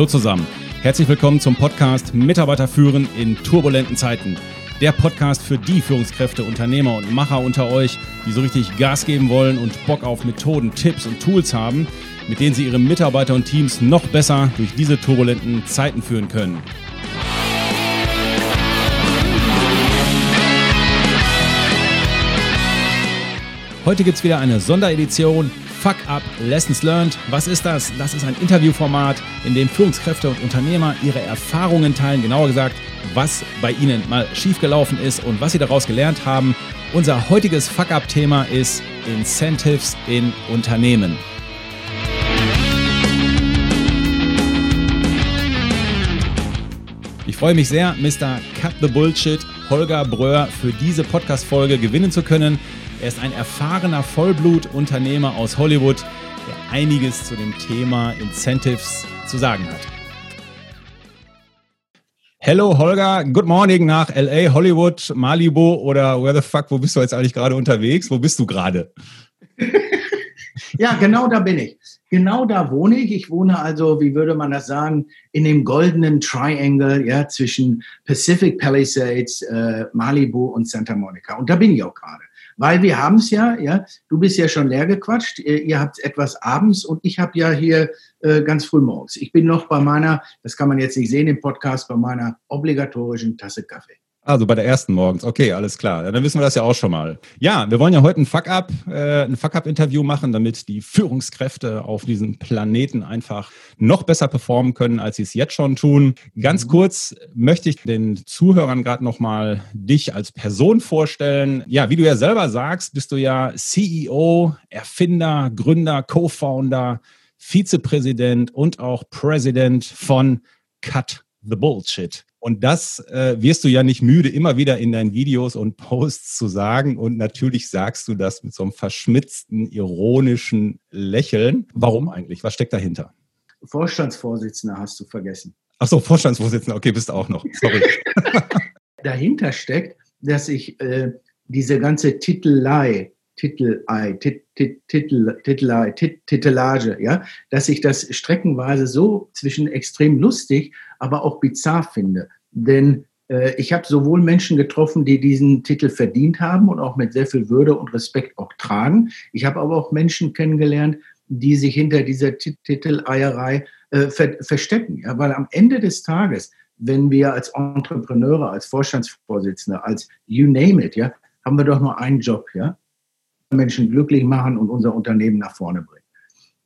Hallo zusammen. Herzlich willkommen zum Podcast Mitarbeiter führen in turbulenten Zeiten. Der Podcast für die Führungskräfte, Unternehmer und Macher unter euch, die so richtig Gas geben wollen und Bock auf Methoden, Tipps und Tools haben, mit denen sie ihre Mitarbeiter und Teams noch besser durch diese turbulenten Zeiten führen können. Heute gibt es wieder eine Sonderedition Fuck Up Lessons Learned. Was ist das? Das ist ein Interviewformat, in dem Führungskräfte und Unternehmer ihre Erfahrungen teilen, genauer gesagt, was bei ihnen mal schiefgelaufen ist und was sie daraus gelernt haben. Unser heutiges Fuck Up Thema ist Incentives in Unternehmen. Ich freue mich sehr, Mr. Cut the Bullshit Holger Bröhr für diese Podcast-Folge gewinnen zu können. Er ist ein erfahrener Vollblutunternehmer aus Hollywood, der einiges zu dem Thema Incentives zu sagen hat. Hello Holger, good morning nach LA, Hollywood, Malibu oder where the fuck, wo bist du jetzt eigentlich gerade unterwegs? Wo bist du gerade? ja, genau da bin ich. Genau da wohne ich. Ich wohne also, wie würde man das sagen, in dem goldenen Triangle ja, zwischen Pacific Palisades, äh, Malibu und Santa Monica. Und da bin ich auch gerade. Weil wir haben es ja, ja, du bist ja schon leer gequatscht, ihr, ihr habt etwas abends und ich habe ja hier äh, ganz früh morgens. Ich bin noch bei meiner, das kann man jetzt nicht sehen im Podcast, bei meiner obligatorischen Tasse Kaffee. Also bei der ersten morgens. Okay, alles klar. Dann wissen wir das ja auch schon mal. Ja, wir wollen ja heute ein Fuck-up, äh, ein Fuck-up-Interview machen, damit die Führungskräfte auf diesem Planeten einfach noch besser performen können, als sie es jetzt schon tun. Ganz mhm. kurz möchte ich den Zuhörern gerade noch mal dich als Person vorstellen. Ja, wie du ja selber sagst, bist du ja CEO, Erfinder, Gründer, Co-Founder, Vizepräsident und auch President von Cut the Bullshit. Und das äh, wirst du ja nicht müde, immer wieder in deinen Videos und Posts zu sagen. Und natürlich sagst du das mit so einem verschmitzten, ironischen Lächeln. Warum eigentlich? Was steckt dahinter? Vorstandsvorsitzender hast du vergessen. Ach so, Vorstandsvorsitzender. Okay, bist du auch noch. Sorry. dahinter steckt, dass ich äh, diese ganze Titelei, Titelei, Tit, Tit, Titel, Titelei, Tit, Titelage, ja, dass ich das streckenweise so zwischen extrem lustig aber auch bizarr finde. Denn äh, ich habe sowohl Menschen getroffen, die diesen Titel verdient haben und auch mit sehr viel Würde und Respekt auch tragen. Ich habe aber auch Menschen kennengelernt, die sich hinter dieser Titeleierei äh, ver verstecken. Ja, weil am Ende des Tages, wenn wir als Entrepreneure, als Vorstandsvorsitzende, als you name it, ja, haben wir doch nur einen Job, ja, Menschen glücklich machen und unser Unternehmen nach vorne bringen.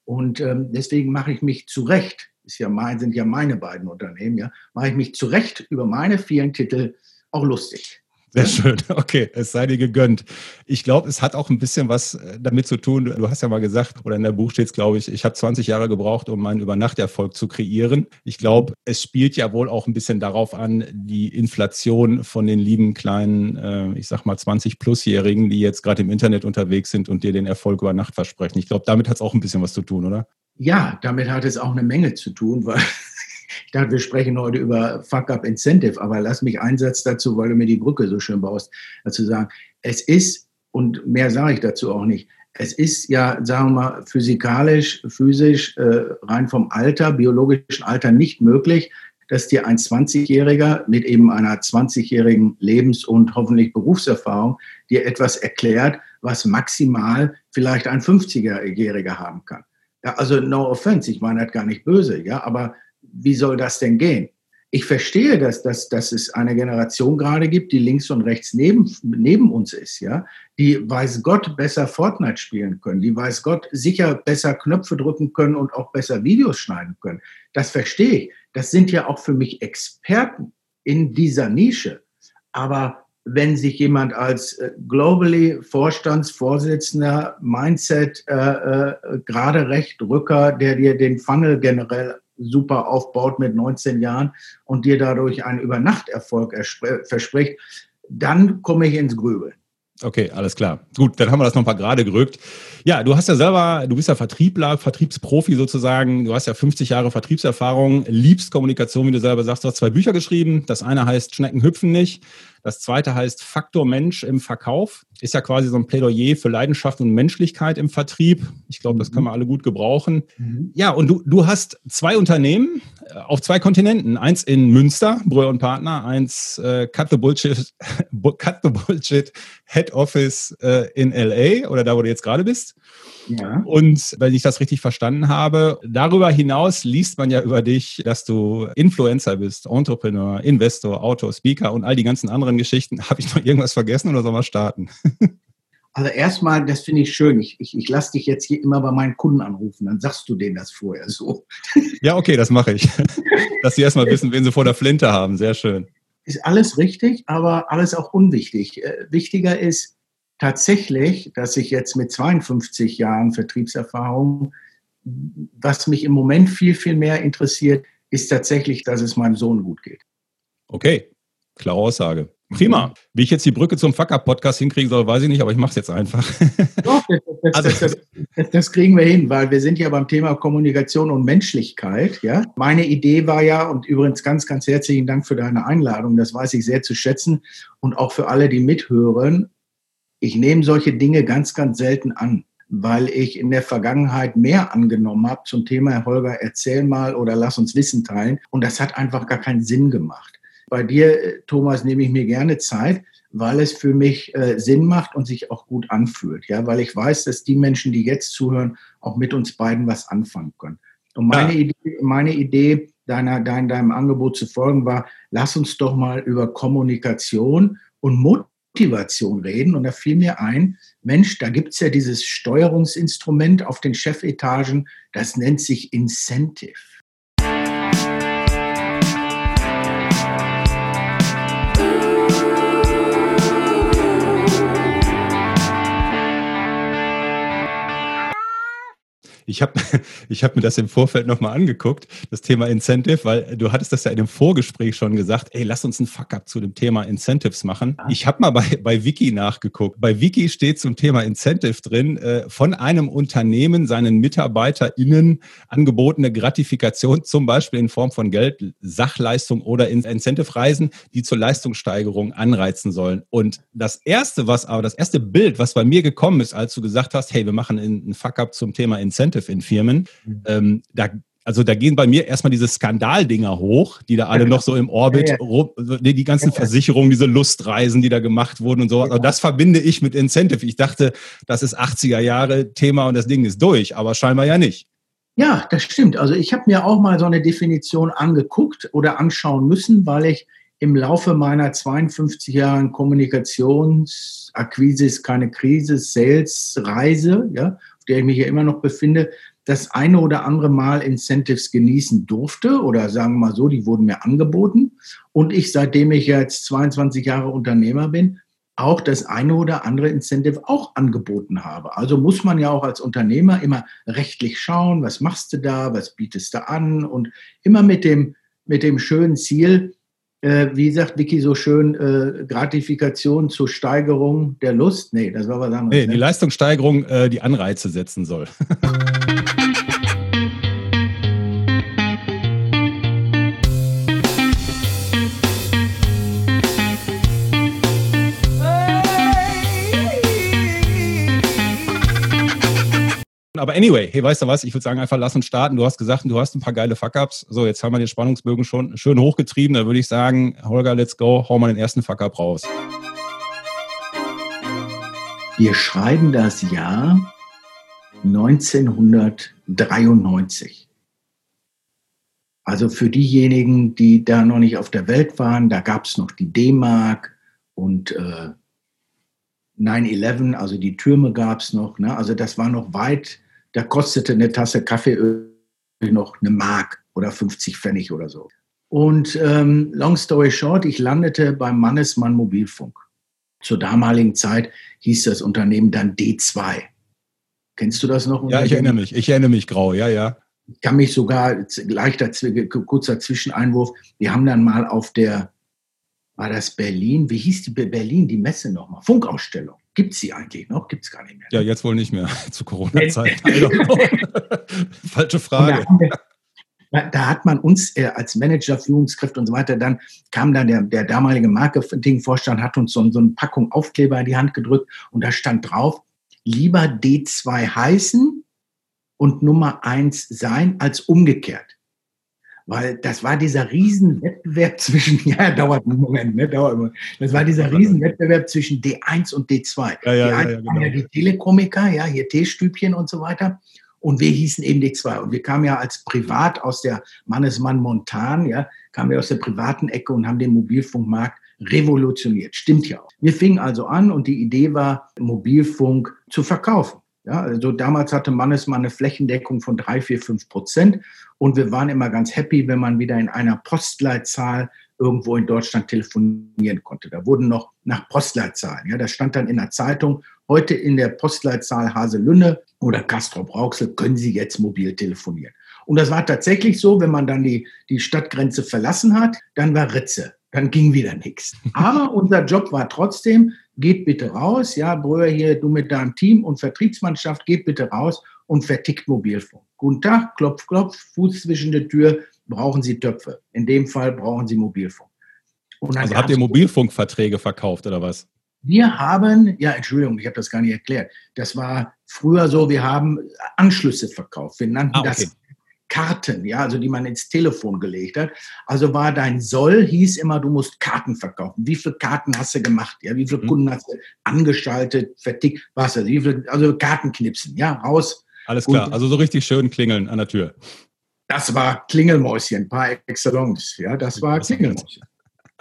Und ähm, deswegen mache ich mich zu Recht ist ja mein, sind ja meine beiden Unternehmen, ja, mache ich mich zu Recht über meine vielen Titel auch lustig. Sehr schön. Okay, es sei dir gegönnt. Ich glaube, es hat auch ein bisschen was äh, damit zu tun. Du hast ja mal gesagt, oder in der Buch steht es, glaube ich, ich habe 20 Jahre gebraucht, um meinen Übernachterfolg zu kreieren. Ich glaube, es spielt ja wohl auch ein bisschen darauf an, die Inflation von den lieben kleinen, äh, ich sag mal 20-Plus-Jährigen, die jetzt gerade im Internet unterwegs sind und dir den Erfolg über Nacht versprechen. Ich glaube, damit hat es auch ein bisschen was zu tun, oder? Ja, damit hat es auch eine Menge zu tun, weil dachte, wir sprechen heute über Fuck-up Incentive, aber lass mich einen Satz dazu, weil du mir die Brücke so schön baust, dazu sagen. Es ist, und mehr sage ich dazu auch nicht, es ist ja, sagen wir mal, physikalisch, physisch, äh, rein vom Alter, biologischen Alter nicht möglich, dass dir ein 20-Jähriger mit eben einer 20-jährigen Lebens- und hoffentlich Berufserfahrung dir etwas erklärt, was maximal vielleicht ein 50-Jähriger haben kann. Ja, also no offense, ich meine das gar nicht böse, ja, aber wie soll das denn gehen? Ich verstehe, dass, dass, dass es eine Generation gerade gibt, die links und rechts neben, neben uns ist, ja, die weiß Gott besser Fortnite spielen können, die weiß Gott sicher besser Knöpfe drücken können und auch besser Videos schneiden können. Das verstehe ich. Das sind ja auch für mich Experten in dieser Nische. Aber wenn sich jemand als äh, globally Vorstandsvorsitzender Mindset äh, äh, gerade recht Rücker, der dir den Funnel generell super aufbaut mit 19 Jahren und dir dadurch einen Übernachterfolg verspricht, dann komme ich ins Grübeln. Okay, alles klar. Gut, dann haben wir das noch ein paar gerade gerückt. Ja, du hast ja selber, du bist ja Vertriebler, Vertriebsprofi sozusagen. Du hast ja 50 Jahre Vertriebserfahrung, liebst Kommunikation, wie du selber sagst. Du hast zwei Bücher geschrieben. Das eine heißt Schnecken hüpfen nicht. Das zweite heißt Faktor Mensch im Verkauf. Ist ja quasi so ein Plädoyer für Leidenschaft und Menschlichkeit im Vertrieb. Ich glaube, das können wir alle gut gebrauchen. Mhm. Ja, und du, du hast zwei Unternehmen, auf zwei Kontinenten. Eins in Münster, Brüder und Partner, eins äh, Cut, the Bullshit, Cut the Bullshit Head Office äh, in LA oder da, wo du jetzt gerade bist. Ja. Und wenn ich das richtig verstanden habe, darüber hinaus liest man ja über dich, dass du Influencer bist, Entrepreneur, Investor, Autor, Speaker und all die ganzen anderen Geschichten. Habe ich noch irgendwas vergessen oder soll man starten? Also erstmal, das finde ich schön. Ich, ich, ich lasse dich jetzt hier immer bei meinen Kunden anrufen, dann sagst du denen das vorher so. Ja, okay, das mache ich. Dass sie erstmal wissen, wen sie vor der Flinte haben. Sehr schön. Ist alles richtig, aber alles auch unwichtig. Äh, wichtiger ist tatsächlich, dass ich jetzt mit 52 Jahren Vertriebserfahrung, was mich im Moment viel, viel mehr interessiert, ist tatsächlich, dass es meinem Sohn gut geht. Okay, klare Aussage. Prima. Wie ich jetzt die Brücke zum Fuck-Up-Podcast hinkriegen soll, weiß ich nicht, aber ich mache es jetzt einfach. Doch, das, das, also, das, das, kriegen wir hin, weil wir sind ja beim Thema Kommunikation und Menschlichkeit. Ja? Meine Idee war ja, und übrigens ganz, ganz herzlichen Dank für deine Einladung, das weiß ich sehr zu schätzen und auch für alle, die mithören. Ich nehme solche Dinge ganz, ganz selten an, weil ich in der Vergangenheit mehr angenommen habe zum Thema, Holger, erzähl mal oder lass uns Wissen teilen. Und das hat einfach gar keinen Sinn gemacht. Bei dir, äh, Thomas, nehme ich mir gerne Zeit, weil es für mich äh, Sinn macht und sich auch gut anfühlt. Ja, weil ich weiß, dass die Menschen, die jetzt zuhören, auch mit uns beiden was anfangen können. Und meine ja. Idee, meine Idee deiner, dein, deinem Angebot zu folgen war, lass uns doch mal über Kommunikation und Motivation reden. Und da fiel mir ein, Mensch, da gibt es ja dieses Steuerungsinstrument auf den Chefetagen, das nennt sich Incentive. Ich habe ich hab mir das im Vorfeld nochmal angeguckt, das Thema Incentive, weil du hattest das ja in dem Vorgespräch schon gesagt, ey, lass uns einen Fuck-up zu dem Thema Incentives machen. Ich habe mal bei, bei Wiki nachgeguckt. Bei Wiki steht zum Thema Incentive drin, äh, von einem Unternehmen seinen MitarbeiterInnen angebotene Gratifikation, zum Beispiel in Form von Geld, Sachleistung oder Incentive-Reisen, die zur Leistungssteigerung anreizen sollen. Und das erste, was aber, das erste Bild, was bei mir gekommen ist, als du gesagt hast, hey, wir machen einen Fuck-up zum Thema Incentive, Incentive in Firmen. Mhm. Ähm, da also da gehen bei mir erstmal diese Skandaldinger hoch, die da alle noch so im Orbit, ja, ja. die ganzen Versicherungen, diese Lustreisen, die da gemacht wurden und so. Also das verbinde ich mit Incentive. Ich dachte, das ist 80er Jahre Thema und das Ding ist durch, aber scheinbar ja nicht. Ja, das stimmt. Also ich habe mir auch mal so eine Definition angeguckt oder anschauen müssen, weil ich im Laufe meiner 52 Jahren Kommunikationsakquise ist keine Krise, Sales, Reise, ja, der ich mich ja immer noch befinde, das eine oder andere Mal Incentives genießen durfte oder sagen wir mal so, die wurden mir angeboten. Und ich, seitdem ich jetzt 22 Jahre Unternehmer bin, auch das eine oder andere Incentive auch angeboten habe. Also muss man ja auch als Unternehmer immer rechtlich schauen, was machst du da, was bietest du an und immer mit dem, mit dem schönen Ziel, wie sagt Vicky so schön, äh, Gratifikation zur Steigerung der Lust? Nee, das war was anderes. Nee, die ne? Leistungssteigerung, äh, die Anreize setzen soll. Aber anyway, hey, weißt du was? Ich würde sagen, einfach lass uns starten. Du hast gesagt, du hast ein paar geile Fuck-Ups. So, jetzt haben wir den Spannungsbögen schon schön hochgetrieben. Da würde ich sagen, Holger, let's go, hau mal den ersten Fuck-Up raus. Wir schreiben das Jahr 1993. Also für diejenigen, die da noch nicht auf der Welt waren, da gab es noch die D-Mark und äh, 9-11, also die Türme gab es noch. Ne? Also das war noch weit da kostete eine Tasse Kaffee noch eine Mark oder 50 Pfennig oder so. Und ähm, long story short, ich landete beim Mannesmann Mobilfunk. Zur damaligen Zeit hieß das Unternehmen dann D2. Kennst du das noch? Ja, ich erinnere mich. Ich erinnere mich grau, ja, ja. Ich kann mich sogar, leichter, kurzer Zwischeneinwurf, wir haben dann mal auf der, war das Berlin? Wie hieß die Berlin, die Messe nochmal? Funkausstellung. Gibt es sie eigentlich noch? Gibt es gar nicht mehr. Ja, jetzt wohl nicht mehr zu Corona-Zeiten. Falsche Frage. Da, da, hat man uns äh, als Manager, Führungskräfte und so weiter, dann kam dann der, der damalige Marketingvorstand, hat uns so, so eine Packung Aufkleber in die Hand gedrückt und da stand drauf, lieber D2 heißen und Nummer 1 sein als umgekehrt. Weil das war dieser Riesenwettbewerb zwischen, ja, dauert einen Moment, ne, dauert einen Das war dieser Riesenwettbewerb zwischen D1 und D2. Ja, ja, D1 ja, ja, waren genau. ja die Telekomiker, ja, hier T-Stübchen und so weiter. Und wir hießen eben D2. Und wir kamen ja als privat aus der Mannesmann Montan, ja, kamen wir aus der privaten Ecke und haben den Mobilfunkmarkt revolutioniert. Stimmt ja auch. Wir fingen also an und die Idee war, Mobilfunk zu verkaufen. Ja, also damals hatte Mannesmann eine Flächendeckung von drei, vier, fünf Prozent. Und wir waren immer ganz happy, wenn man wieder in einer Postleitzahl irgendwo in Deutschland telefonieren konnte. Da wurden noch nach Postleitzahlen. Ja, das stand dann in der Zeitung. Heute in der Postleitzahl Haselünne oder Castrop-Rauxel können Sie jetzt mobil telefonieren. Und das war tatsächlich so, wenn man dann die, die Stadtgrenze verlassen hat, dann war Ritze. Dann ging wieder nichts. Aber unser Job war trotzdem, geht bitte raus, ja, Bröhr hier, du mit deinem Team und Vertriebsmannschaft, geht bitte raus und vertickt Mobilfunk. Guten Tag, klopf, klopf, Fuß zwischen der Tür, brauchen Sie Töpfe. In dem Fall brauchen Sie Mobilfunk. Also habt ihr Mobilfunkverträge verkauft oder was? Wir haben, ja, Entschuldigung, ich habe das gar nicht erklärt. Das war früher so, wir haben Anschlüsse verkauft. Wir nannten ah, okay. das Karten, ja, also die man ins Telefon gelegt hat. Also war dein Soll, hieß immer, du musst Karten verkaufen. Wie viele Karten hast du gemacht? Ja, wie viele mhm. Kunden hast du angeschaltet, vertickt, was also, wie viele, also Karten knipsen, ja, raus. Alles klar, also so richtig schön klingeln an der Tür. Das war Klingelmäuschen par excellence, ja, das war Klingelmäuschen.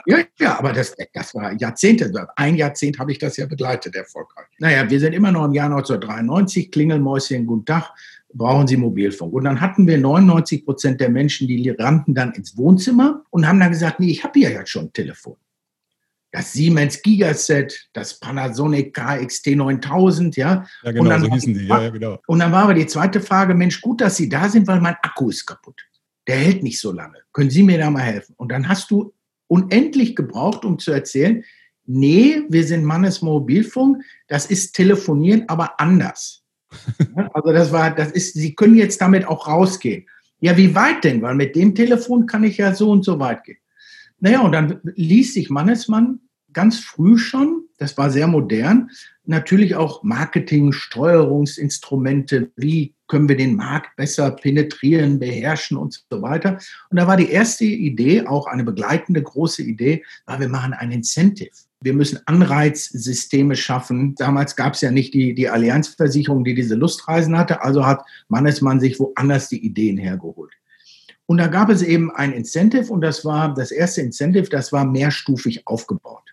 Ja, ja, aber das, das war Jahrzehnte. Ein Jahrzehnt habe ich das ja begleitet, erfolgreich. Naja, wir sind immer noch im Jahr 1993. Klingelmäuschen, guten Tag brauchen Sie Mobilfunk. Und dann hatten wir 99 Prozent der Menschen, die rannten dann ins Wohnzimmer und haben dann gesagt, nee, ich habe hier ja schon ein Telefon. Das Siemens Gigaset, das Panasonic KXT 9000, ja. Ja, genau, und dann, so hießen die, ja, ja, genau. Und dann war aber die zweite Frage, Mensch, gut, dass Sie da sind, weil mein Akku ist kaputt. Der hält nicht so lange. Können Sie mir da mal helfen? Und dann hast du unendlich gebraucht, um zu erzählen, nee, wir sind Mannes Mobilfunk, das ist Telefonieren, aber anders. Also das war, das ist, Sie können jetzt damit auch rausgehen. Ja, wie weit denn? Weil mit dem Telefon kann ich ja so und so weit gehen. Naja, und dann ließ sich Mannesmann ganz früh schon, das war sehr modern, natürlich auch Marketing, Steuerungsinstrumente, wie können wir den Markt besser penetrieren, beherrschen und so weiter. Und da war die erste Idee, auch eine begleitende große Idee, war, wir machen ein Incentive. Wir müssen Anreizsysteme schaffen. Damals gab es ja nicht die, die Allianzversicherung, die diese Lustreisen hatte. Also hat Mannesmann sich woanders die Ideen hergeholt. Und da gab es eben ein Incentive und das war das erste Incentive, das war mehrstufig aufgebaut.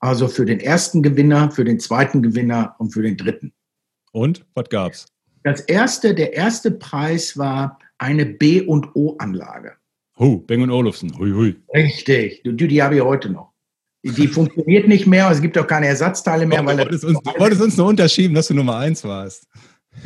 Also für den ersten Gewinner, für den zweiten Gewinner und für den dritten. Und was gab's? Das erste, der erste Preis war eine B und O Anlage. Hu, Beng und Olufsen. Hui, hui. Richtig. Die, die habe ich heute noch. Die, funktioniert nicht mehr, es gibt auch keine Ersatzteile mehr. Weil du, wolltest uns, du wolltest uns nur unterschieben, dass du Nummer eins warst.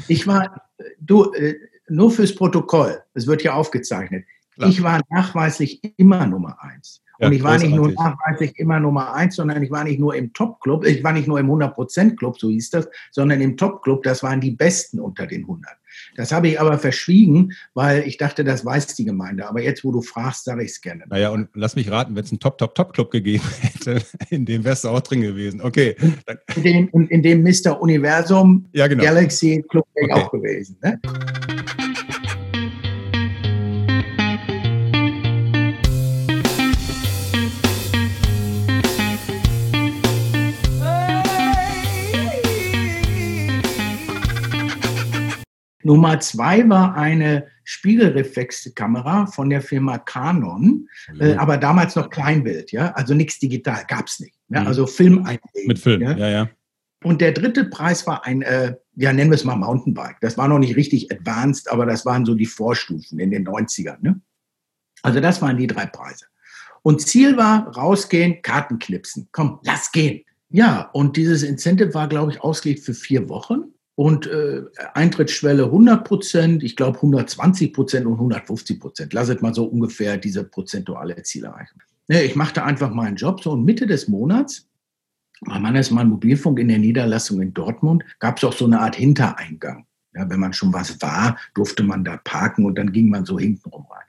Ich war, du, äh, nur fürs Protokoll, es wird ja aufgezeichnet. Klar. Ich war nachweislich immer Nummer eins. Und ich war nicht nur nachweislich immer Nummer eins, sondern ich war nicht nur im Top-Club, ich war nicht nur im 100%-Club, so hieß das, sondern im Top-Club, das waren die Besten unter den 100. Das habe ich aber verschwiegen, weil ich dachte, das weiß die Gemeinde. Aber jetzt, wo du fragst, sage ich es gerne. Naja, und lass mich raten, wenn es einen Top-Top-Top-Club gegeben hätte, in dem wärst du auch drin gewesen. Okay. In dem, in dem Mr. Universum ja, genau. Galaxy Club wäre ich okay. auch gewesen. Ne? Nummer zwei war eine Spiegelreflexkamera von der Firma Canon, äh, aber damals noch Kleinbild, ja, also nichts digital, gab es nicht. Ja? Mhm. Also Film einlegen. Mit Film, ja? ja, ja. Und der dritte Preis war ein, äh, ja, nennen wir es mal Mountainbike. Das war noch nicht richtig advanced, aber das waren so die Vorstufen in den 90ern. Ne? Also das waren die drei Preise. Und Ziel war, rausgehen, Karten knipsen. Komm, lass gehen. Ja, und dieses Incentive war, glaube ich, ausgelegt für vier Wochen und äh, Eintrittsschwelle 100 Prozent, ich glaube 120 Prozent und 150 Prozent. Lasset mal so ungefähr diese prozentuale Zielerreichung. Ja, ich machte einfach meinen Job so und Mitte des Monats, mein Mann ist mal Mobilfunk in der Niederlassung in Dortmund, gab es auch so eine Art Hintereingang. Ja, wenn man schon was war, durfte man da parken und dann ging man so hintenrum rein.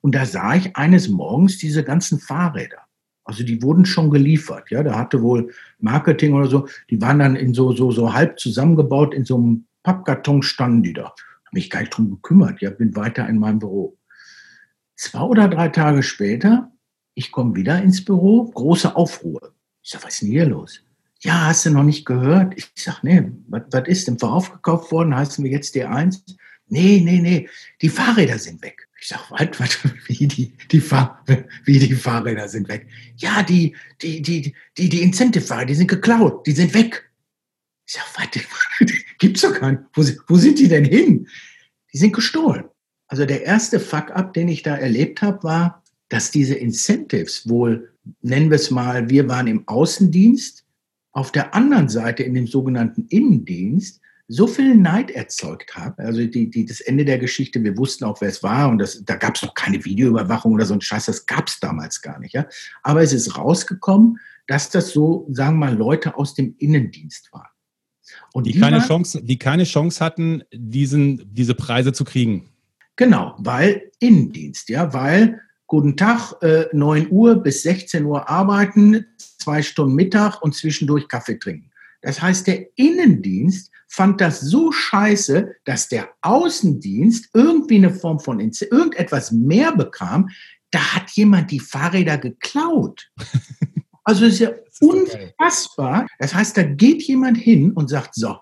Und da sah ich eines Morgens diese ganzen Fahrräder. Also die wurden schon geliefert, ja. Da hatte wohl Marketing oder so, die waren dann in so, so, so halb zusammengebaut, in so einem Pappkarton standen die da. Habe mich gar nicht drum gekümmert, ja, bin weiter in meinem Büro. Zwei oder drei Tage später, ich komme wieder ins Büro, große Aufruhr. Ich sage, was ist denn hier los? Ja, hast du noch nicht gehört? Ich sage, nee, was, ist denn voraufgekauft worden? Heißen wir jetzt D1? Nee, nee, nee, die Fahrräder sind weg. Ich sage, was, was, wie die, die, Fahr wie die Fahrräder sind weg? Ja, die, die, die, die, die Incentive-Fahrräder, die sind geklaut, die sind weg. Ich sage, was, gibt's doch nicht. Wo, wo sind die denn hin? Die sind gestohlen. Also der erste Fuck-up, den ich da erlebt habe, war, dass diese Incentives wohl, nennen wir es mal, wir waren im Außendienst, auf der anderen Seite in dem sogenannten Innendienst so viel Neid erzeugt haben. Also die, die, das Ende der Geschichte, wir wussten auch, wer es war und das, da gab es noch keine Videoüberwachung oder so ein Scheiß, das gab es damals gar nicht. Ja? Aber es ist rausgekommen, dass das so, sagen wir mal, Leute aus dem Innendienst waren. Und die, die keine, waren, Chance, die keine Chance hatten, diesen, diese Preise zu kriegen. Genau, weil Innendienst, ja, weil guten Tag, äh, 9 Uhr bis 16 Uhr arbeiten, zwei Stunden Mittag und zwischendurch Kaffee trinken. Das heißt, der Innendienst fand das so scheiße, dass der Außendienst irgendwie eine Form von irgendetwas mehr bekam. Da hat jemand die Fahrräder geklaut. Also es ist ja unfassbar. Das heißt, da geht jemand hin und sagt, so,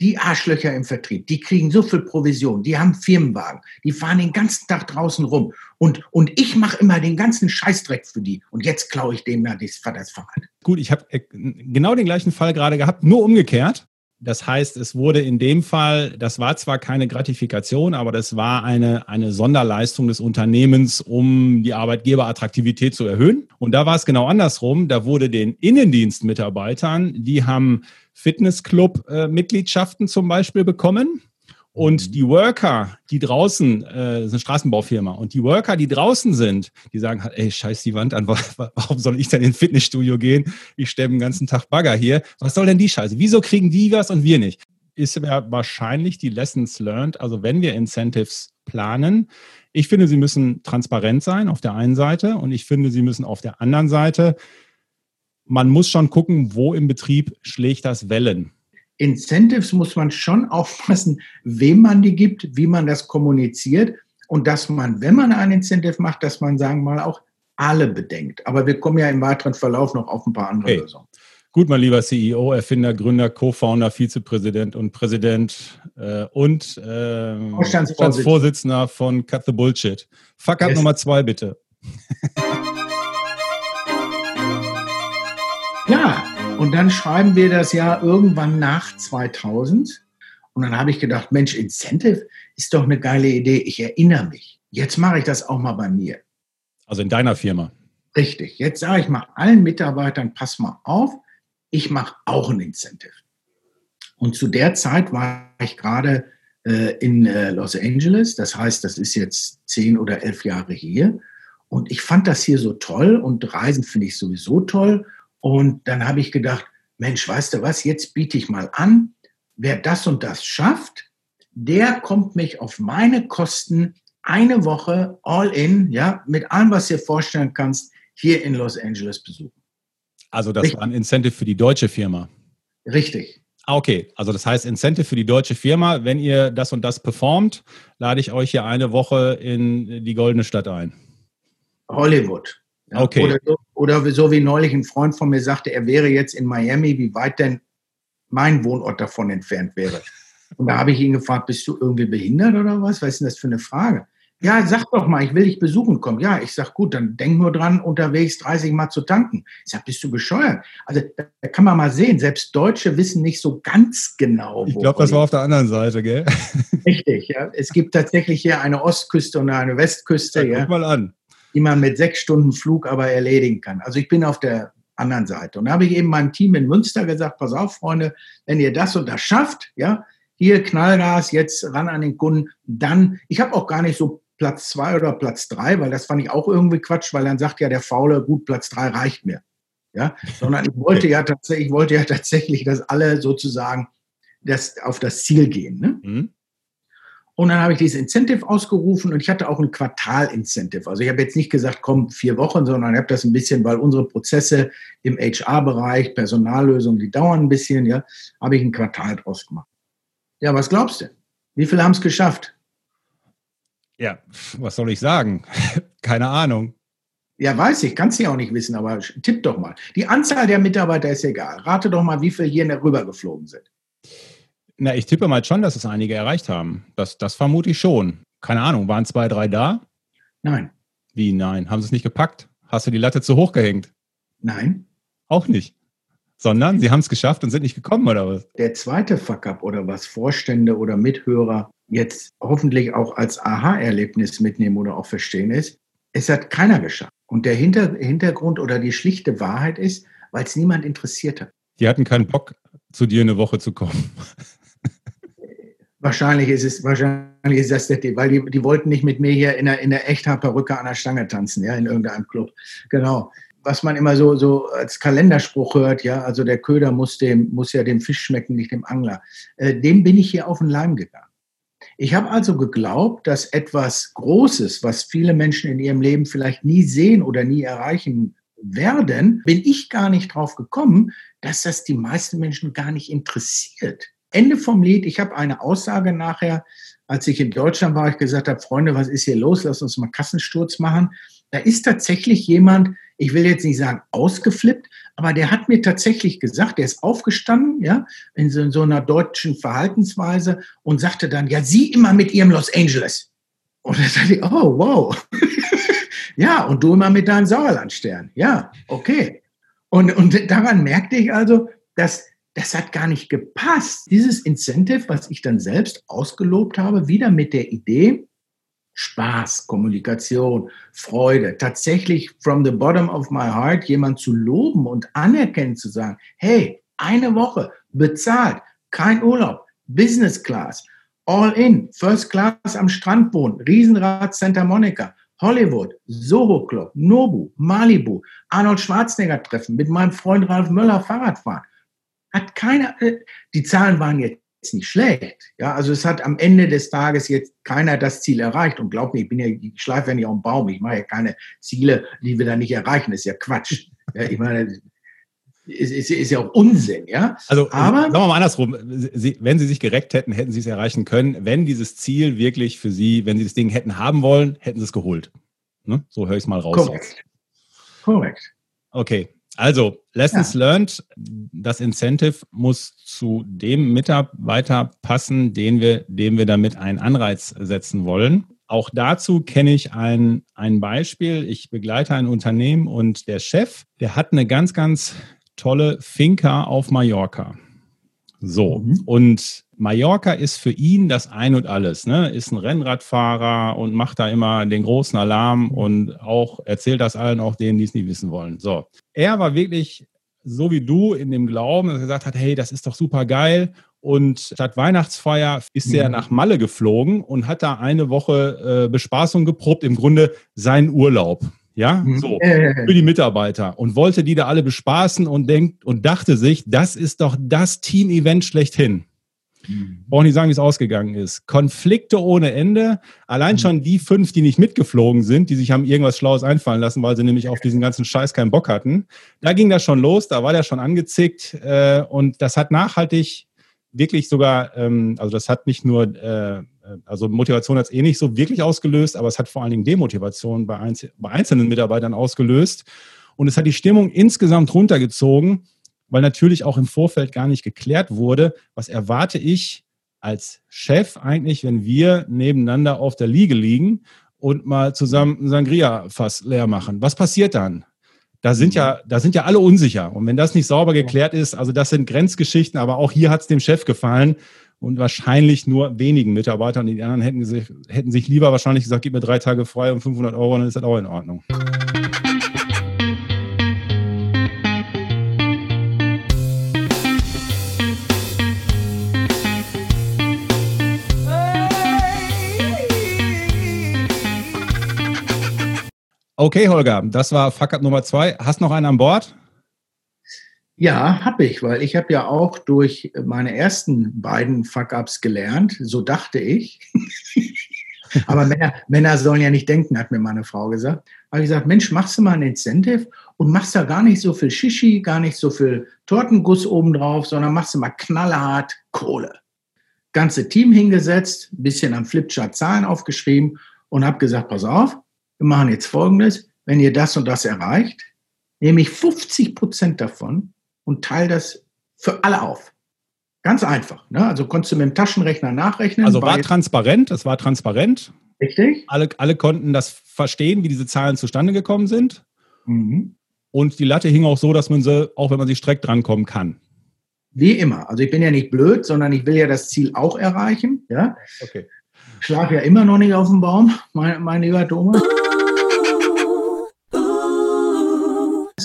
die Arschlöcher im Vertrieb, die kriegen so viel Provision, die haben Firmenwagen, die fahren den ganzen Tag draußen rum und, und ich mache immer den ganzen Scheißdreck für die und jetzt klaue ich dem da das, Fahrrad. Gut, ich habe äh, genau den gleichen Fall gerade gehabt, nur umgekehrt. Das heißt, es wurde in dem Fall, das war zwar keine Gratifikation, aber das war eine, eine Sonderleistung des Unternehmens, um die Arbeitgeberattraktivität zu erhöhen. Und da war es genau andersrum. Da wurde den Innendienstmitarbeitern, die haben Fitnessclub-Mitgliedschaften zum Beispiel bekommen. Und mhm. die Worker, die draußen, äh, das ist eine Straßenbaufirma, und die Worker, die draußen sind, die sagen halt, ey, scheiß die Wand an, warum soll ich denn ins Fitnessstudio gehen? Ich stemme den ganzen Tag Bagger hier. Was soll denn die Scheiße? Wieso kriegen die was und wir nicht? Ist ja wahrscheinlich die Lessons learned, also wenn wir Incentives planen. Ich finde, sie müssen transparent sein auf der einen Seite und ich finde, sie müssen auf der anderen Seite man muss schon gucken, wo im Betrieb schlägt das Wellen. Incentives muss man schon aufpassen, wem man die gibt, wie man das kommuniziert und dass man, wenn man ein Incentive macht, dass man, sagen wir mal, auch alle bedenkt. Aber wir kommen ja im weiteren Verlauf noch auf ein paar andere hey. Lösungen. Gut, mein lieber CEO, Erfinder, Gründer, Co-Founder, Vizepräsident und Präsident äh, und äh, Vorstandsvorsitzender von Cut the Bullshit. Fuck up yes. Nummer zwei, bitte. und dann schreiben wir das ja irgendwann nach 2000. Und dann habe ich gedacht, Mensch, Incentive ist doch eine geile Idee. Ich erinnere mich. Jetzt mache ich das auch mal bei mir. Also in deiner Firma. Richtig. Jetzt sage ich mal allen Mitarbeitern, pass mal auf, ich mache auch ein Incentive. Und zu der Zeit war ich gerade äh, in äh, Los Angeles. Das heißt, das ist jetzt zehn oder elf Jahre hier. Und ich fand das hier so toll und Reisen finde ich sowieso toll. Und dann habe ich gedacht, Mensch, weißt du was, jetzt biete ich mal an, wer das und das schafft, der kommt mich auf meine Kosten eine Woche all in, ja, mit allem, was du dir vorstellen kannst, hier in Los Angeles besuchen. Also das Richtig. war ein Incentive für die deutsche Firma. Richtig. Ah, okay. Also das heißt Incentive für die deutsche Firma. Wenn ihr das und das performt, lade ich euch hier eine Woche in die goldene Stadt ein. Hollywood. Ja, okay. Oder so, oder so wie neulich ein Freund von mir sagte, er wäre jetzt in Miami, wie weit denn mein Wohnort davon entfernt wäre. Und da habe ich ihn gefragt, bist du irgendwie behindert oder was? Was ist denn das für eine Frage? Ja, sag doch mal, ich will dich besuchen kommen. Ja, ich sag gut, dann denk nur dran, unterwegs 30 Mal zu tanken. Ich sag, bist du bescheuert? Also da kann man mal sehen, selbst Deutsche wissen nicht so ganz genau. Ich glaube, das war auf der anderen Seite, gell? Richtig, ja. Es gibt tatsächlich hier eine Ostküste und eine Westküste. Ja, ja. Guck mal an die man mit sechs Stunden Flug aber erledigen kann. Also ich bin auf der anderen Seite. Und da habe ich eben meinem Team in Münster gesagt, pass auf, Freunde, wenn ihr das und das schafft, ja, hier Knallgas, jetzt ran an den Kunden, dann, ich habe auch gar nicht so Platz zwei oder Platz drei, weil das fand ich auch irgendwie Quatsch, weil dann sagt ja der Faule, gut, Platz drei reicht mir. Ja, sondern ich wollte ja tatsächlich, ich wollte ja tatsächlich, dass alle sozusagen das, auf das Ziel gehen. Ne? Mhm. Und dann habe ich dieses Incentive ausgerufen und ich hatte auch ein Quartal-Incentive. Also ich habe jetzt nicht gesagt, komm, vier Wochen, sondern ich habe das ein bisschen, weil unsere Prozesse im HR-Bereich, Personallösungen, die dauern ein bisschen, ja, habe ich ein Quartal draus gemacht. Ja, was glaubst du? Wie viele haben es geschafft? Ja, was soll ich sagen? Keine Ahnung. Ja, weiß ich, kannst du ja auch nicht wissen, aber tipp doch mal. Die Anzahl der Mitarbeiter ist egal. Rate doch mal, wie viele hier rübergeflogen sind. Na, ich tippe mal schon, dass es einige erreicht haben. Das, das vermute ich schon. Keine Ahnung, waren zwei, drei da? Nein. Wie nein? Haben sie es nicht gepackt? Hast du die Latte zu hoch gehängt? Nein. Auch nicht. Sondern sie haben es geschafft und sind nicht gekommen, oder was? Der zweite Fuck-up oder was Vorstände oder Mithörer jetzt hoffentlich auch als Aha-Erlebnis mitnehmen oder auch verstehen ist, es hat keiner geschafft. Und der Hinter Hintergrund oder die schlichte Wahrheit ist, weil es niemand interessiert hat. Die hatten keinen Bock, zu dir eine Woche zu kommen. Wahrscheinlich ist es, wahrscheinlich ist das der weil die, die wollten nicht mit mir hier in der, in der Echthaarperücke an der Stange tanzen, ja, in irgendeinem Club. Genau. Was man immer so, so als Kalenderspruch hört, ja, also der Köder muss dem, muss ja dem Fisch schmecken, nicht dem Angler. Äh, dem bin ich hier auf den Leim gegangen. Ich habe also geglaubt, dass etwas Großes, was viele Menschen in ihrem Leben vielleicht nie sehen oder nie erreichen werden, bin ich gar nicht drauf gekommen, dass das die meisten Menschen gar nicht interessiert. Ende vom Lied. Ich habe eine Aussage nachher, als ich in Deutschland war, ich gesagt habe, Freunde, was ist hier los? Lass uns mal Kassensturz machen. Da ist tatsächlich jemand, ich will jetzt nicht sagen ausgeflippt, aber der hat mir tatsächlich gesagt, der ist aufgestanden, ja, in so, in so einer deutschen Verhaltensweise und sagte dann, ja, Sie immer mit Ihrem Los Angeles. Und dann sagte ich, oh, wow. ja, und du immer mit deinem Sauerlandstern. Ja, okay. Und, und daran merkte ich also, dass das hat gar nicht gepasst. Dieses Incentive, was ich dann selbst ausgelobt habe, wieder mit der Idee, Spaß, Kommunikation, Freude, tatsächlich from the bottom of my heart jemand zu loben und anerkennen zu sagen, hey, eine Woche bezahlt, kein Urlaub, Business Class, all in, First Class am Strand wohnen, Riesenrad Santa Monica, Hollywood, Soho Club, Nobu, Malibu, Arnold Schwarzenegger treffen, mit meinem Freund Ralf Möller Fahrrad fahren. Hat keiner, äh, die Zahlen waren jetzt nicht schlecht. Ja, also es hat am Ende des Tages jetzt keiner das Ziel erreicht. Und glaub mir, ich bin ja, ich schleife ja nicht auf dem Baum. Ich mache ja keine Ziele, die wir da nicht erreichen. Das ist ja Quatsch. Ja, ich meine, ist, ist, ist ja auch Unsinn, ja. Also, aber sagen wir mal andersrum, sie, wenn Sie sich gereckt hätten, hätten Sie es erreichen können. Wenn dieses Ziel wirklich für Sie, wenn Sie das Ding hätten haben wollen, hätten Sie es geholt. Ne? So höre ich es mal raus. Korrekt. Korrekt. Okay, also, Lessons ja. learned, das Incentive muss zu dem Mitarbeiter passen, den wir, dem wir damit einen Anreiz setzen wollen. Auch dazu kenne ich ein, ein Beispiel. Ich begleite ein Unternehmen und der Chef, der hat eine ganz, ganz tolle Finca auf Mallorca. So, mhm. und Mallorca ist für ihn das Ein und Alles. Ne? Ist ein Rennradfahrer und macht da immer den großen Alarm und auch erzählt das allen, auch denen, die es nicht wissen wollen. So, er war wirklich so wie du in dem Glauben, dass er gesagt hat, hey, das ist doch super geil. Und statt Weihnachtsfeier ist er mhm. nach Malle geflogen und hat da eine Woche äh, Bespaßung geprobt, im Grunde seinen Urlaub. Ja, mhm. so für die Mitarbeiter und wollte die da alle bespaßen und denkt und dachte sich, das ist doch das Team-Event schlechthin. Mhm. Brauche nicht sagen, wie es ausgegangen ist. Konflikte ohne Ende. Allein mhm. schon die fünf, die nicht mitgeflogen sind, die sich haben irgendwas Schlaues einfallen lassen, weil sie nämlich auf diesen ganzen Scheiß keinen Bock hatten. Da ging das schon los, da war der schon angezickt äh, und das hat nachhaltig wirklich sogar, ähm, also das hat nicht nur, äh, also Motivation hat es eh nicht so wirklich ausgelöst, aber es hat vor allen Dingen Demotivation bei, einz bei einzelnen Mitarbeitern ausgelöst. Und es hat die Stimmung insgesamt runtergezogen weil natürlich auch im Vorfeld gar nicht geklärt wurde, was erwarte ich als Chef eigentlich, wenn wir nebeneinander auf der Liege liegen und mal zusammen ein Sangria-Fass leer machen. Was passiert dann? Da sind ja, da sind ja alle unsicher. Und wenn das nicht sauber geklärt ist, also das sind Grenzgeschichten, aber auch hier hat es dem Chef gefallen und wahrscheinlich nur wenigen Mitarbeitern. Die anderen hätten sich, hätten sich lieber wahrscheinlich gesagt, gib mir drei Tage frei und 500 Euro, dann ist das auch in Ordnung. Okay, Holger, das war Fuck Up Nummer zwei. Hast noch einen an Bord? Ja, habe ich, weil ich habe ja auch durch meine ersten beiden Fuck-Ups gelernt, so dachte ich. Aber Männer, Männer sollen ja nicht denken, hat mir meine Frau gesagt. Habe ich gesagt, Mensch, machst du mal ein Incentive und machst da gar nicht so viel Shishi, gar nicht so viel Tortenguss obendrauf, sondern machst du mal knallhart Kohle. Ganze Team hingesetzt, bisschen am Flipchart Zahlen aufgeschrieben und habe gesagt, pass auf, wir machen jetzt Folgendes, wenn ihr das und das erreicht, nehme ich 50 Prozent davon und teile das für alle auf. Ganz einfach. Ne? Also konntest du mit dem Taschenrechner nachrechnen. Also war transparent, es war transparent. Richtig. Alle, alle konnten das verstehen, wie diese Zahlen zustande gekommen sind. Mhm. Und die Latte hing auch so, dass man sie, auch wenn man sie streckt, drankommen kann. Wie immer. Also ich bin ja nicht blöd, sondern ich will ja das Ziel auch erreichen. Ja? Okay. Ich schlafe ja immer noch nicht auf dem Baum, mein, mein lieber Thomas.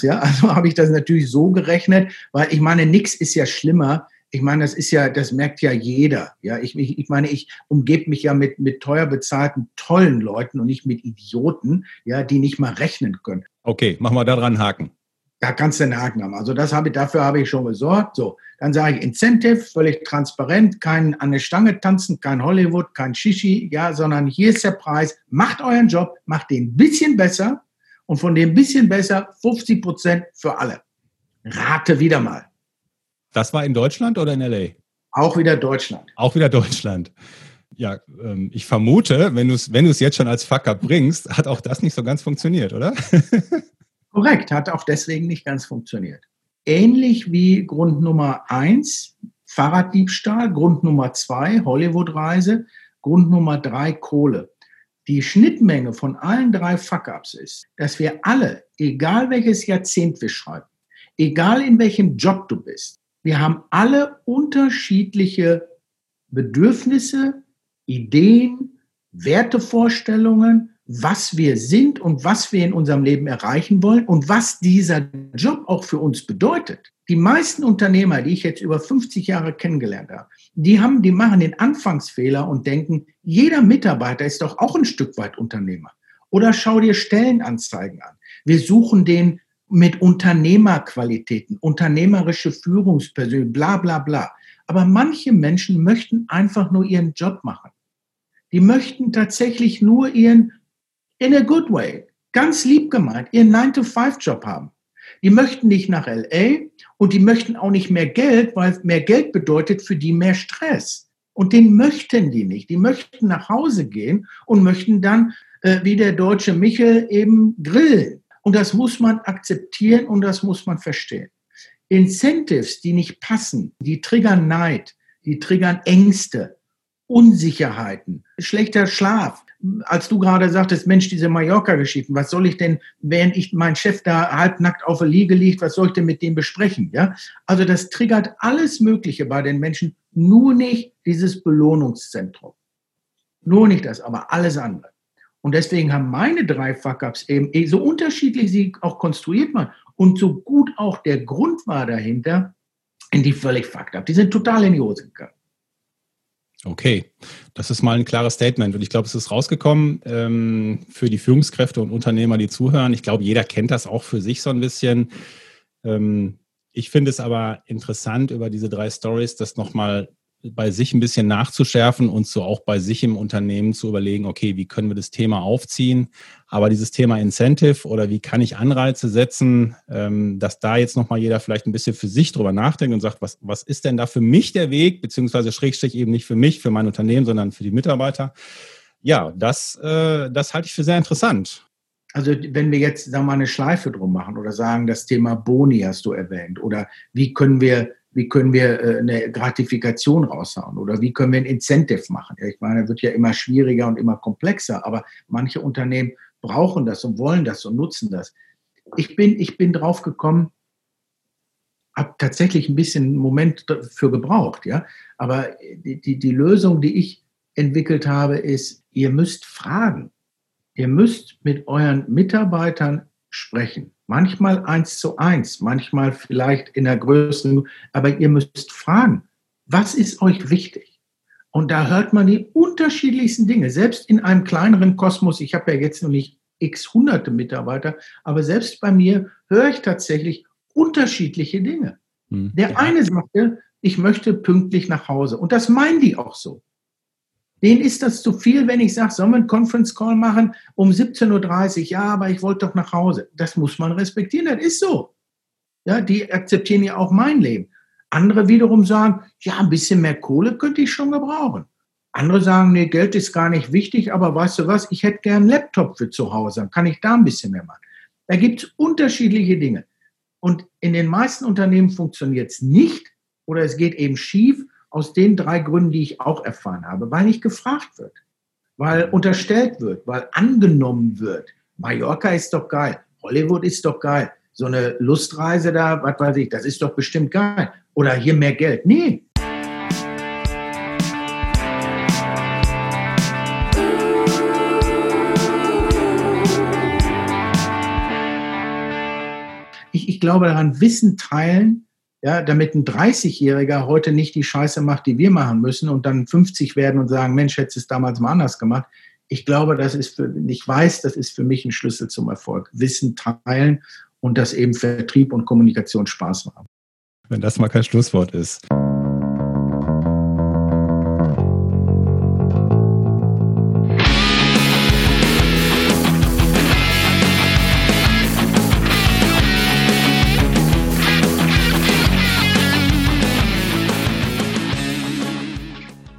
Ja, also habe ich das natürlich so gerechnet, weil ich meine, nichts ist ja schlimmer. Ich meine, das ist ja, das merkt ja jeder. Ja, ich, ich, ich meine, ich umgebe mich ja mit, mit teuer bezahlten, tollen Leuten und nicht mit Idioten, ja, die nicht mal rechnen können. Okay, machen wir da dran Haken. Da kannst du einen Haken haben. Also das habe ich, dafür habe ich schon gesorgt. So, dann sage ich Incentive, völlig transparent, kein an der Stange tanzen, kein Hollywood, kein Shishi, ja, sondern hier ist der Preis. Macht euren Job, macht den ein bisschen besser und von dem bisschen besser 50 Prozent für alle. Rate wieder mal. Das war in Deutschland oder in LA? Auch wieder Deutschland. Auch wieder Deutschland. Ja, ähm, ich vermute, wenn du es wenn jetzt schon als Fucker bringst, hat auch das nicht so ganz funktioniert, oder? Korrekt, hat auch deswegen nicht ganz funktioniert. Ähnlich wie Grund Nummer eins, Fahrraddiebstahl, Grund Nummer zwei, Hollywood-Reise, Grund Nummer drei, Kohle. Die Schnittmenge von allen drei Fuck-Ups ist, dass wir alle, egal welches Jahrzehnt wir schreiben, egal in welchem Job du bist, wir haben alle unterschiedliche Bedürfnisse, Ideen, Wertevorstellungen, was wir sind und was wir in unserem Leben erreichen wollen und was dieser Job auch für uns bedeutet. Die meisten Unternehmer, die ich jetzt über 50 Jahre kennengelernt habe, die haben, die machen den Anfangsfehler und denken, jeder Mitarbeiter ist doch auch ein Stück weit Unternehmer. Oder schau dir Stellenanzeigen an. Wir suchen den mit Unternehmerqualitäten, unternehmerische Führungspersönlichkeit, bla bla bla. Aber manche Menschen möchten einfach nur ihren Job machen. Die möchten tatsächlich nur ihren in a good way, ganz lieb gemeint, ihren 9-to-5-Job haben. Die möchten nicht nach LA und die möchten auch nicht mehr Geld, weil mehr Geld bedeutet für die mehr Stress. Und den möchten die nicht. Die möchten nach Hause gehen und möchten dann, äh, wie der deutsche Michel, eben grillen. Und das muss man akzeptieren und das muss man verstehen. Incentives, die nicht passen, die triggern Neid, die triggern Ängste, Unsicherheiten, schlechter Schlaf, als du gerade sagtest, Mensch, diese Mallorca-Geschichten, was soll ich denn, während ich mein Chef da halbnackt auf der Liege liegt, was soll ich denn mit dem besprechen? Ja, also das triggert alles Mögliche bei den Menschen, nur nicht dieses Belohnungszentrum. Nur nicht das, aber alles andere. Und deswegen haben meine drei Fuck-Ups eben, eh, so unterschiedlich sie auch konstruiert waren und so gut auch der Grund war dahinter, in die völlig fucked up. Die sind total in die Hose gegangen. Okay, das ist mal ein klares Statement und ich glaube, es ist rausgekommen ähm, für die Führungskräfte und Unternehmer, die zuhören. Ich glaube, jeder kennt das auch für sich so ein bisschen. Ähm, ich finde es aber interessant, über diese drei Stories das nochmal bei sich ein bisschen nachzuschärfen und so auch bei sich im Unternehmen zu überlegen, okay, wie können wir das Thema aufziehen? Aber dieses Thema Incentive oder wie kann ich Anreize setzen, ähm, dass da jetzt nochmal jeder vielleicht ein bisschen für sich drüber nachdenkt und sagt, was, was ist denn da für mich der Weg, beziehungsweise Schrägstrich eben nicht für mich, für mein Unternehmen, sondern für die Mitarbeiter. Ja, das, äh, das halte ich für sehr interessant. Also wenn wir jetzt wir mal eine Schleife drum machen oder sagen, das Thema Boni hast du erwähnt oder wie können wir wie können wir äh, eine Gratifikation raushauen oder wie können wir ein Incentive machen. Ich meine, wird ja immer schwieriger und immer komplexer, aber manche Unternehmen brauchen das und wollen das und nutzen das. Ich bin, ich bin drauf gekommen, habe tatsächlich ein bisschen einen Moment dafür gebraucht, ja. Aber die, die, die Lösung, die ich entwickelt habe, ist, ihr müsst fragen. Ihr müsst mit euren Mitarbeitern sprechen. Manchmal eins zu eins, manchmal vielleicht in der Größe, aber ihr müsst fragen, was ist euch wichtig? Und da hört man die unterschiedlichsten Dinge. Selbst in einem kleineren Kosmos, ich habe ja jetzt noch nicht x hunderte Mitarbeiter, aber selbst bei mir höre ich tatsächlich unterschiedliche Dinge. Hm. Der eine sagte, ich möchte pünktlich nach Hause. Und das meinen die auch so. Denen ist das zu viel, wenn ich sage, sollen wir einen Conference Call machen um 17.30 Uhr? Ja, aber ich wollte doch nach Hause. Das muss man respektieren, das ist so. Ja, die akzeptieren ja auch mein Leben. Andere wiederum sagen, ja, ein bisschen mehr Kohle könnte ich schon gebrauchen. Andere sagen, nee, Geld ist gar nicht wichtig, aber weißt du was, ich hätte gern einen Laptop für zu Hause, dann kann ich da ein bisschen mehr machen. Da gibt es unterschiedliche Dinge. Und in den meisten Unternehmen funktioniert es nicht oder es geht eben schief aus den drei Gründen, die ich auch erfahren habe, weil nicht gefragt wird, weil unterstellt wird, weil angenommen wird. Mallorca ist doch geil, Hollywood ist doch geil, so eine Lustreise da, was weiß ich, das ist doch bestimmt geil. Oder hier mehr Geld. Nee, glaube daran, Wissen teilen, ja, damit ein 30-Jähriger heute nicht die Scheiße macht, die wir machen müssen und dann 50 werden und sagen, Mensch, hättest es damals mal anders gemacht. Ich glaube, das ist für, ich weiß, das ist für mich ein Schlüssel zum Erfolg. Wissen teilen und dass eben Vertrieb und Kommunikation Spaß machen. Wenn das mal kein Schlusswort ist.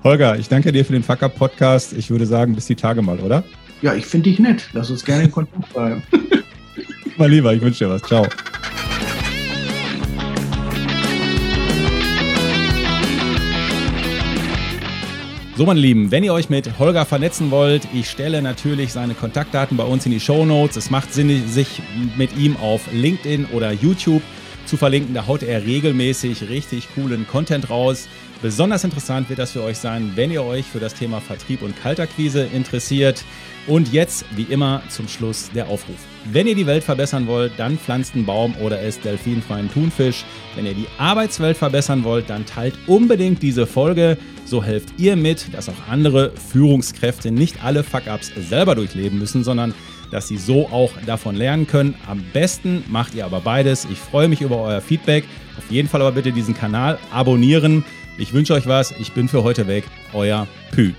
Holger, ich danke dir für den Fuck Up Podcast. Ich würde sagen, bis die Tage mal, oder? Ja, ich finde dich nett. Lass uns gerne in Kontakt bleiben. mal lieber, ich wünsche dir was. Ciao. So, meine Lieben, wenn ihr euch mit Holger vernetzen wollt, ich stelle natürlich seine Kontaktdaten bei uns in die Show Notes. Es macht Sinn, sich mit ihm auf LinkedIn oder YouTube zu verlinken. Da haut er regelmäßig richtig coolen Content raus. Besonders interessant wird das für euch sein, wenn ihr euch für das Thema Vertrieb und Kaltakquise interessiert. Und jetzt, wie immer, zum Schluss der Aufruf. Wenn ihr die Welt verbessern wollt, dann pflanzt einen Baum oder esst delfinfreien Thunfisch. Wenn ihr die Arbeitswelt verbessern wollt, dann teilt unbedingt diese Folge. So helft ihr mit, dass auch andere Führungskräfte nicht alle Fuck-Ups selber durchleben müssen, sondern dass sie so auch davon lernen können. Am besten macht ihr aber beides. Ich freue mich über euer Feedback. Auf jeden Fall aber bitte diesen Kanal abonnieren. Ich wünsche euch was. Ich bin für heute weg. Euer Pü.